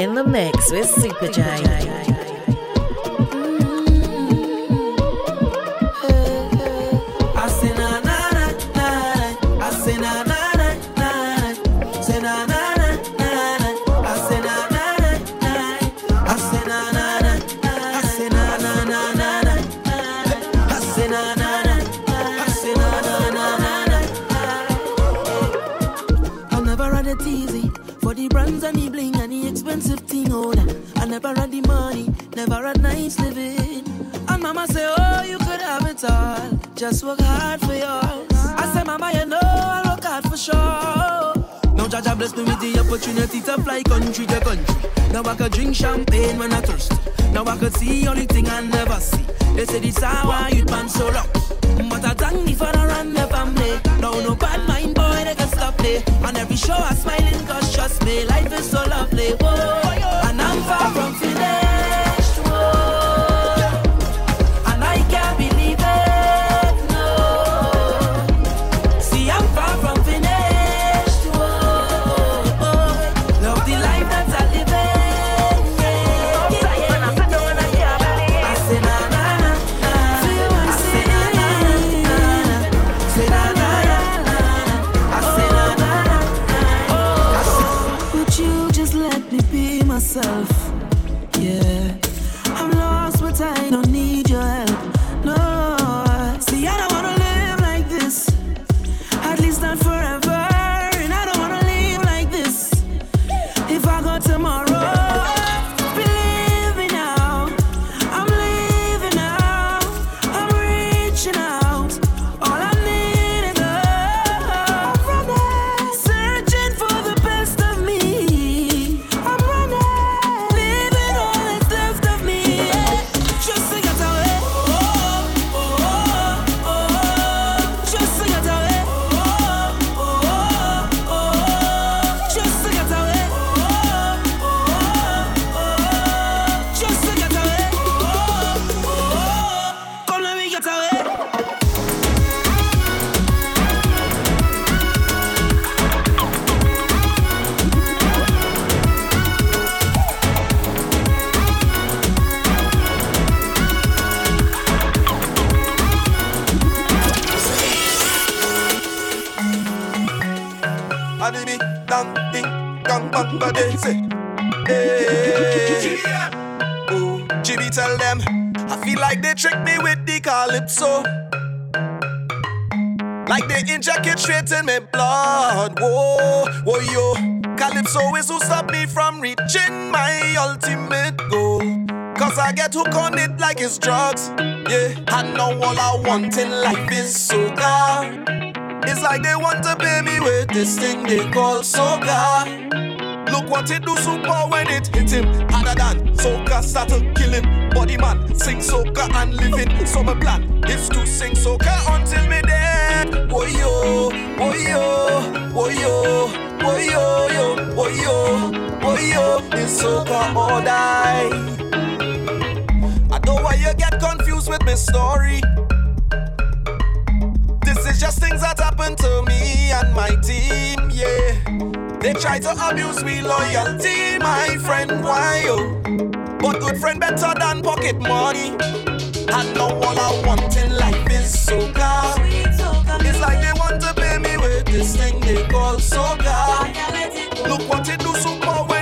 in the mix with Super J. Just work hard for yours. I say, Mama, you know I work hard for sure. Now Jah Jah bless me with the opportunity to fly country to country. Now I could drink champagne when I thirst. Now I could see only thing I never see. They say this how I youth man so rough. But I thank me for the run the family. Now no bad mind boy they can stop me. On every show I smiling cause trust me, life is so lovely. Whoa, calypso. Like they inject it straight in my blood. Whoa, whoa, yo. Calypso is who stop me from reaching my ultimate goal. Cause I get hooked on it like it's drugs. Yeah, I know all I want in life is soca. It's like they want to pay me with this thing they call soca. Look what it do super when it hit him. Harder than soca start to kill him. Body man, sing soca and living. So my plan is to sing soca until me dead. Boy yo, boy yo, boy yo, boy yo, yo, boy yo, boy yo. It's soca or die. I know why you get confused with my story. This is just things that happen to me and my team, yeah. They try to abuse me loyalty, my friend. Why oh? But good friend better than pocket money. And now all I want in life is soca. It's like they want to pay me with this thing they call soca. Look what it do super when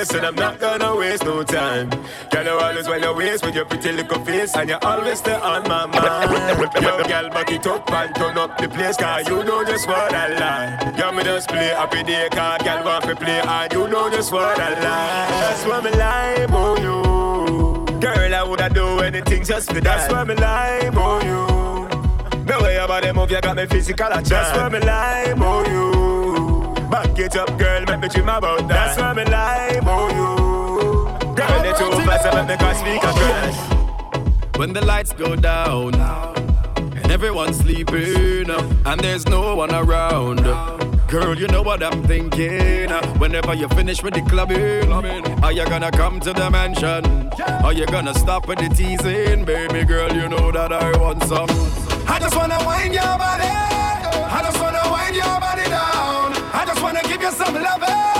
in and I'm not gonna waste no time. Girl, you always when your waist with your pretty little face, and you always stay on my mind. Yo, girl, back it up and turn up the place, cause you know just what I like. Girl, me just play happy day, cause girl want me play, and you know just what I like. That's what me like about you. Girl, I woulda do anything just for that. That's what me like on you. The way your body move, you got me physical attract. That's what me like on you. Back it up, girl, make me dream about that. That's why me like on oh, you. Girl, they too fast, I make me speak a crash. When the lights go down and everyone's sleeping and there's no one around. Girl, you know what I'm thinking. Whenever you finish with the clubbing, are you gonna come to the mansion? Are you gonna stop with the teasing? Baby girl, you know that I want some. I just wanna wind your body. I just wanna wind your body down. Wanna give you some loving.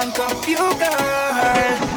Lie, I'm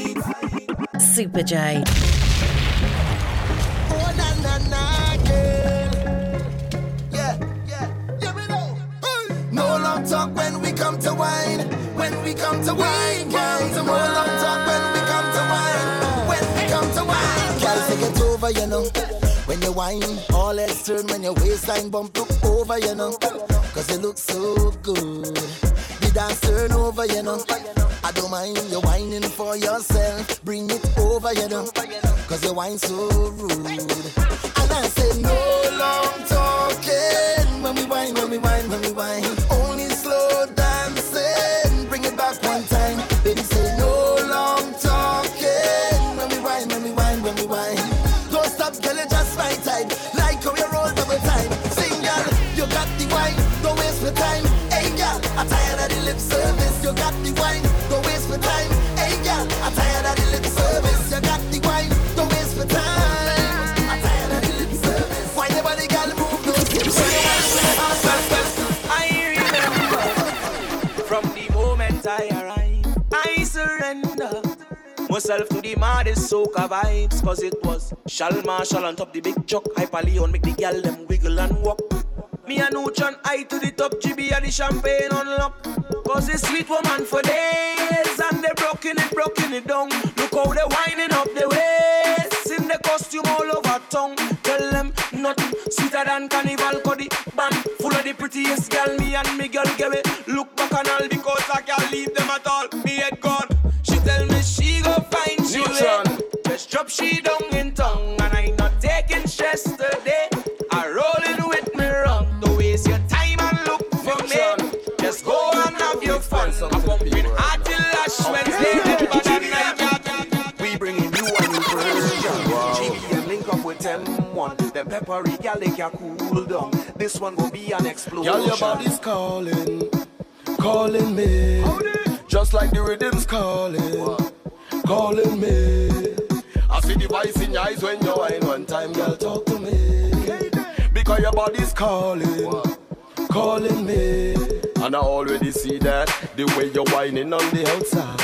No J. talk when we come to wine. When we come to wine, long talk when we come to wine. When we come to wine. Take it over, you know. When you all heads turn when your waistline bump look over, you know. Cause so good. The dance turn over, you know. I don't mind you whining for yourself. Bring it over, you know. Cause you whine so rude. And I say, no long talking. When we whine, when we whine, when we whine. Only myself to the maddest soca vibes. Cause it was Shal Marshall on top the big chuck. Hyper Leon make the gal them wiggle and walk. Me and neutron high to the top, GB and the champagne unlock. Cause it's sweet woman for days. And they broken it, broken it down. Look how they winding up the waist. In the costume all over tongue. Tell them nothing sweeter than carnival. Cause the band full of the prettiest girl. Me and me girl get me. Look back and all because I can't leave them at all. Me head gone. She tell me she go find she way. Just drop she down in tongue. And I not taking stress today. I rolling with me wrong. Don't waste your time and look for me. Just go and have your fun. I'm pumping hard till Ash Wednesday. Then bad at. We bringing you a new version. GB and link up with them one. Them peppery gal they can cool down. This one will be an explosion. Girl, your body's calling, calling me. Just like the rhythm's calling, calling me. I see the voice in your eyes when you whine one time, girl, talk to me. Because your body's calling, calling me. And I already see that, the way you're whining on the outside.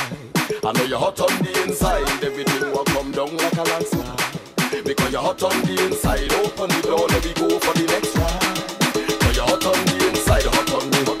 I know you're hot on the inside, everything will come down like a landslide. Because you're hot on the inside, open the door, let me go for the next ride. Because you're hot on the inside, hot on the,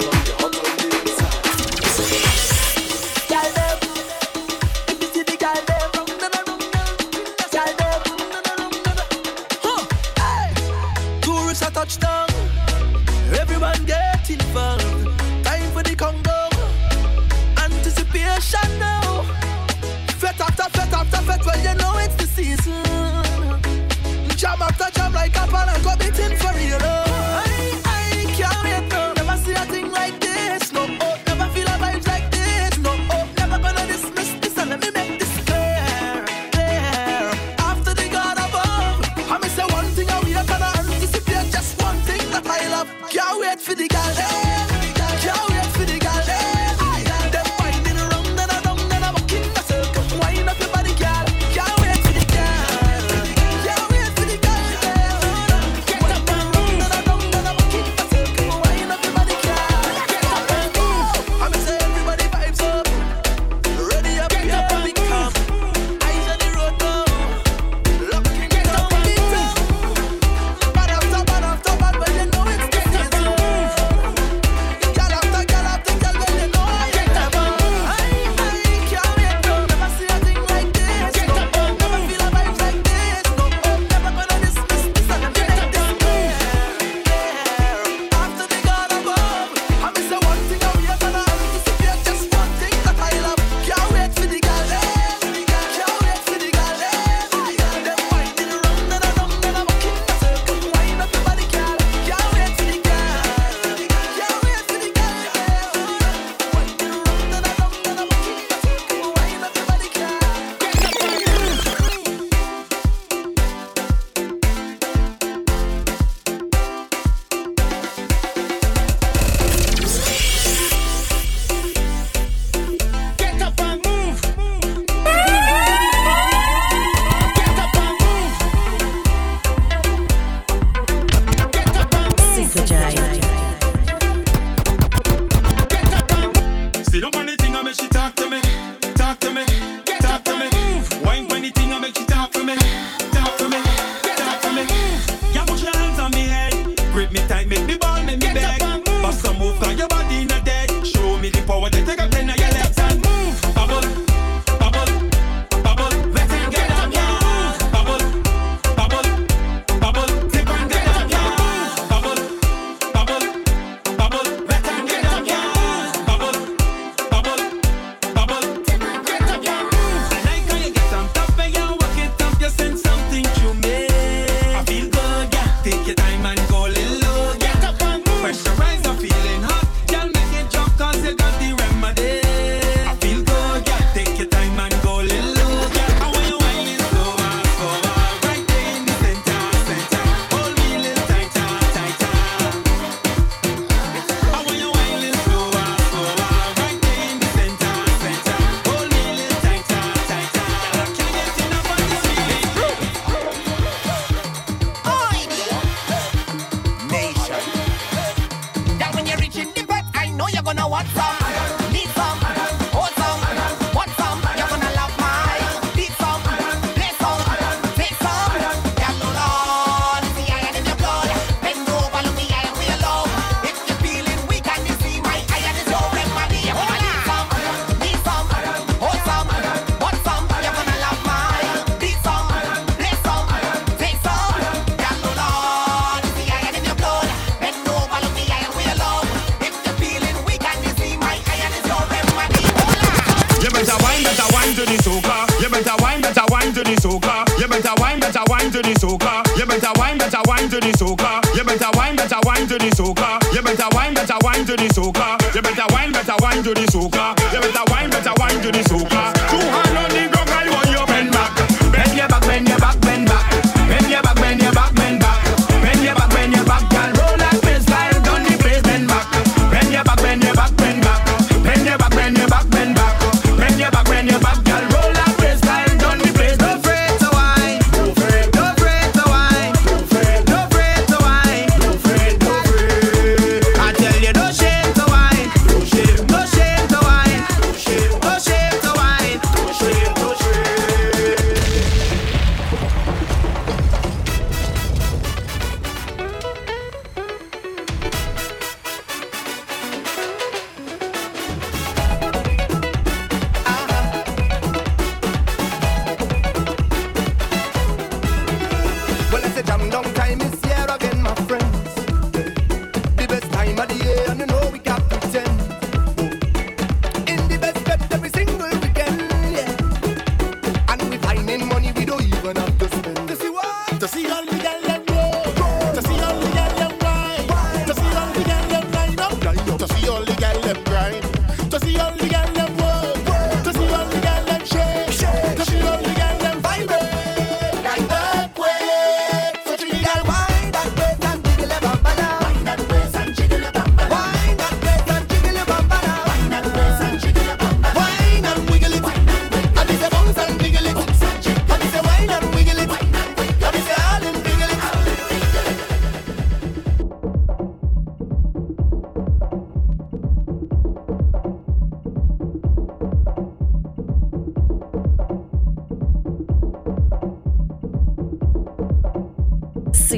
wine to the soca. You better wine, better wine to the soca. You better wine, better wine to the soca. You better wine, better wine to the soca. You better wine, better wine to the soca. You better wine, better wine to the soca. You better wine, better wine to the soca.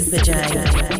vagina.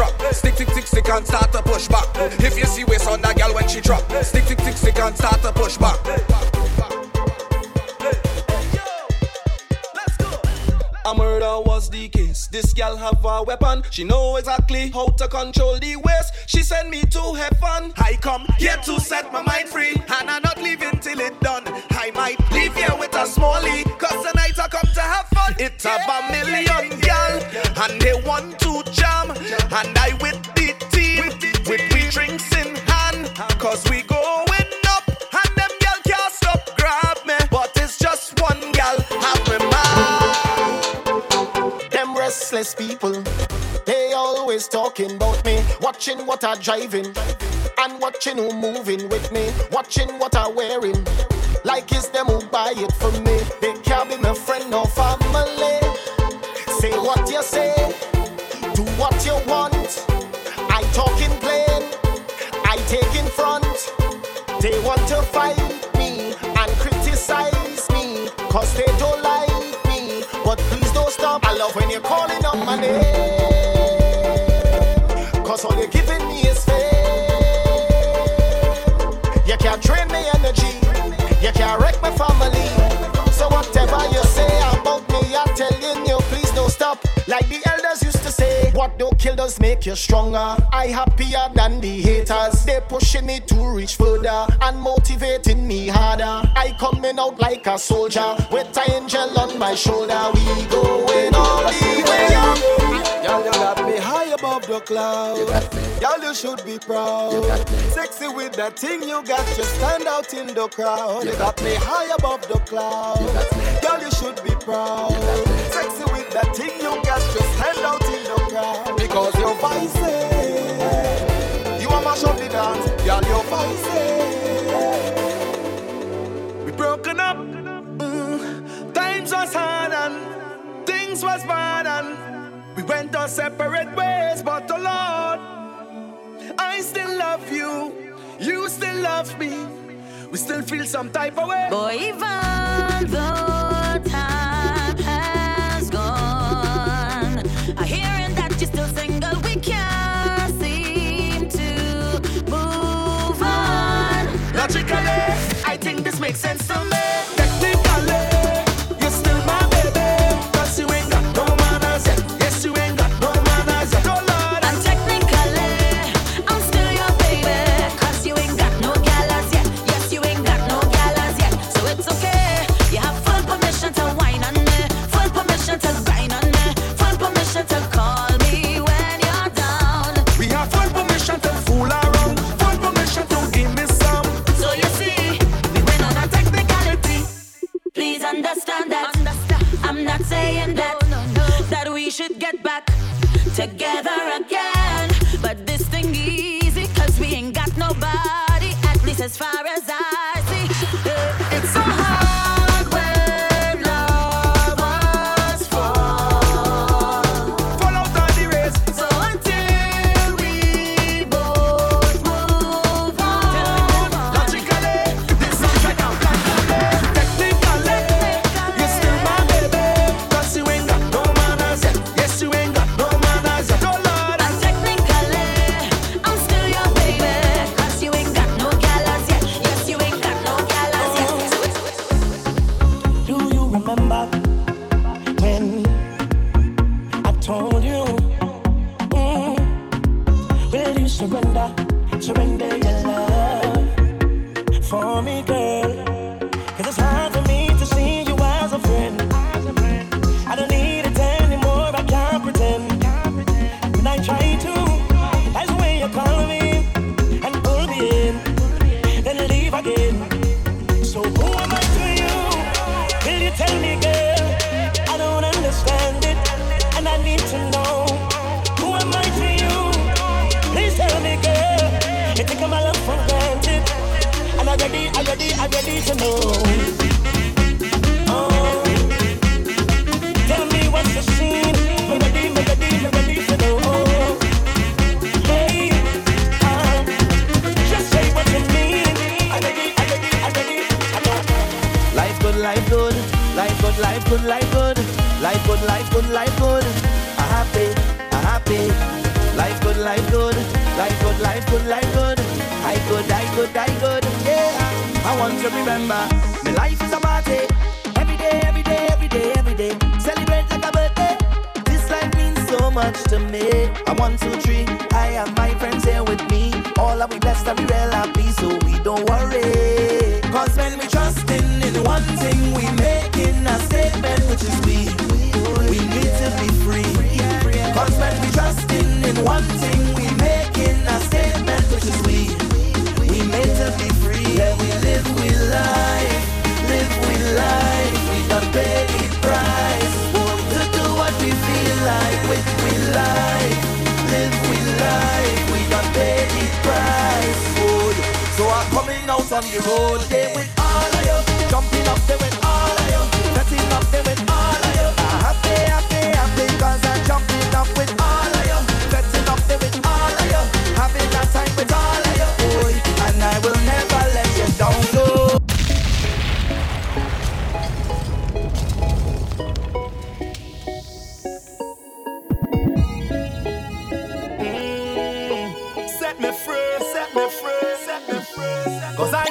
drop. Stick, tick, tick, stick and start to push back. If you see waist on that girl when she drop, stick, tick, tick, stick and start to push back. A murder was the case. This girl have a weapon. She know exactly how to control the waist. She send me to heaven. I come here to set my mind free, and I'm not leaving till it done. I might leave here with a smallie, cause tonight I come it's about million girl, and they want to jam. And I with the team, with we drinks in hand, cause we going up, and them girl can't stop grab me. But it's just one girl, have me mad. Them restless people always talking about me, watching what I driving, and watching who moving with me, watching what I wearing. Like it's them who buy it for me. They can't be my friend or family. Say what you say, do what you want. I talk in plain, I take in front. They want to fight me and criticize me, cause they don't like me. But please don't stop. I love when you're calling up my name. Drain me energy. You can't wreck my family. So whatever you say about me, I'm telling you, please don't stop. Like the elders used to say, what don't kill does make you stronger. I happier than the haters. They pushing me to reach further and motivating me harder. I coming out like a soldier with an angel on my shoulder. We going all the way up. Y'all, you got me high above the clouds. You got me. You should be proud. You got me. Sexy with that thing you got, you stand out in the crowd. You got me high above the clouds. You got me. You should be proud. You got me. Sexy with that thing you got, you stand out in the crowd. Because your voice you are mash up the dance. Y'all, your voice We broken up. Mm. Times was hard and things was bad love me. We still feel some type of way. Boy, even though time has gone, I hearing that you're still single, we can't seem to move on. Logically, I think this makes sense to me. Life good, life good, life good, life good, life good, life good, life good. A happy, a happy. Life good, life good, life good, life good, life good. I good, I good, I good. Yeah, I want to remember, my life is a party. Every day, every day, every day, every day. Celebrate like a birthday. This life means so much to me. I one, two, three. I have my friends here with me. All of we blessed and we real happy, so we don't worry. Cause when we trusting in one thing, we making a statement, which is we. We need to be free. Cause when we trusting in one thing, we making a statement, which is we. We made to be free. Yeah, we live with life, live with life. We don't pay the price So coming out on the road. There with all of you, jumping up there with all of you, setting up there with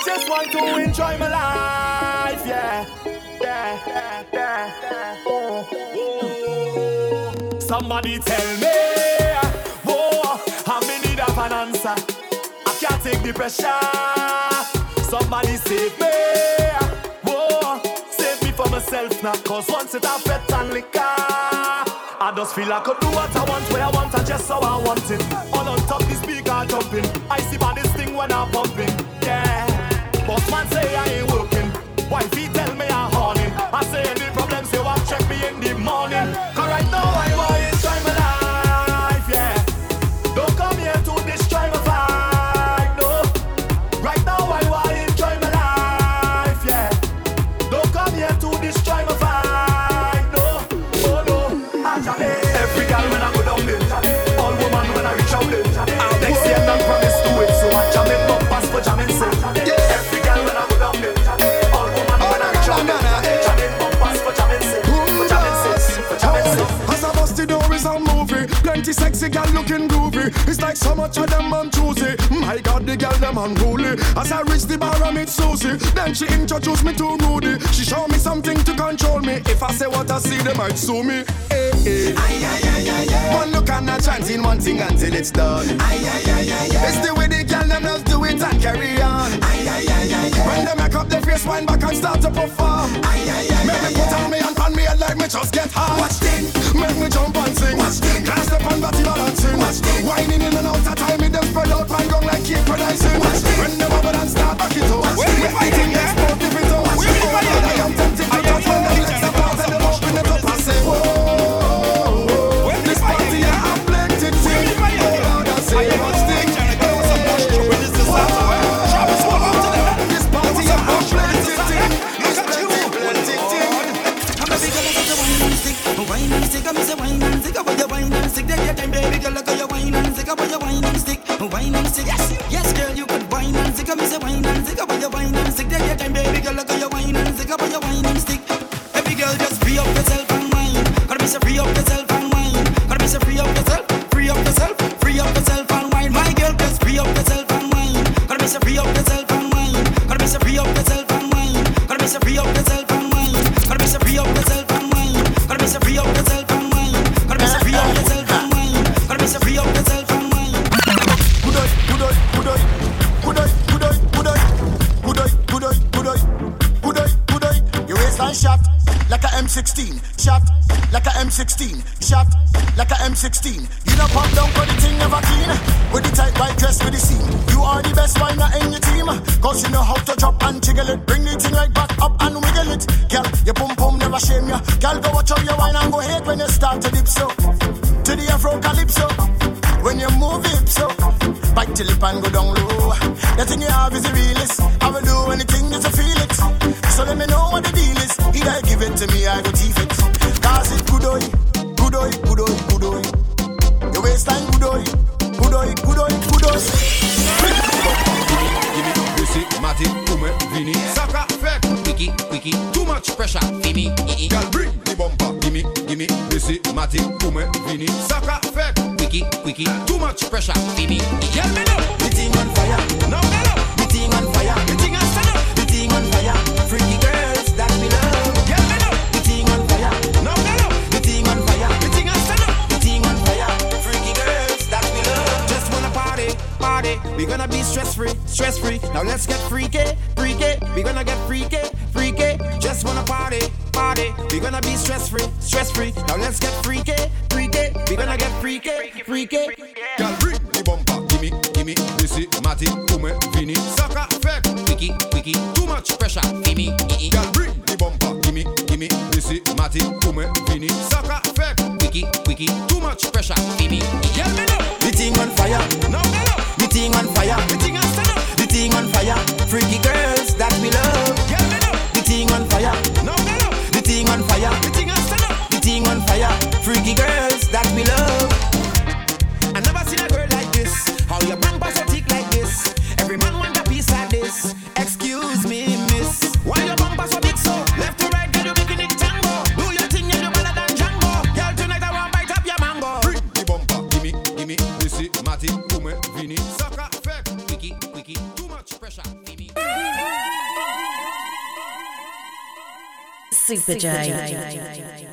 just want to enjoy my life, yeah. Yeah, yeah. Oh. Somebody tell me, whoa, I'm in need of an answer. I can't take the pressure. Somebody save me, whoa, save me from myself now. Cause once it affect and liquor, I just feel I could do what I want, where I want, and just how I want it. All on top, the speaker jumping. I see by this thing when I'm pumping. Boss man say I ain't working. Why tell Sexy gal looking groovy. It's like so much of them I'm choosy. My God, the gal them unruly. As I reach the bar I meet Susie. Then she introduced me to Rudy. She show me something to control me. If I say what I see, they might sue me. Hey, hey. Aye, aye, aye, aye, aye. One look and not chanting one thing until it's done. Aye, aye, aye, aye, aye. It's the way the gal them just do it and carry on aye, aye, aye, aye, aye. When they make up their face, wind back and start to perform aye, aye, aye, Make me put on me and pan me head like me just get hard Watch thing Make me jump and sing. Watch thing. Glass step and body balancing. Watch thing. Whining in and out of time, me them spread out and gong like cake producing. Watch thing. When them bubble and start back it up. We fighting there. 16. we need. Soccer Too much pressure, baby. Missy, matty, come, vini Sucker, fake, wiki, wiki. Too much pressure, ii Girl, me know. The thing on fire, no, me know. The thing on fire, the thing on stand up The thing on fire, freaky girls that we love. Girl, me know. The thing on fire, no, me know. The thing on fire, the thing on stand up The thing on fire, freaky girls that we love. I never seen a girl like this. How your bumper so thick like this? Every man want a piece like this. Excuse Super J.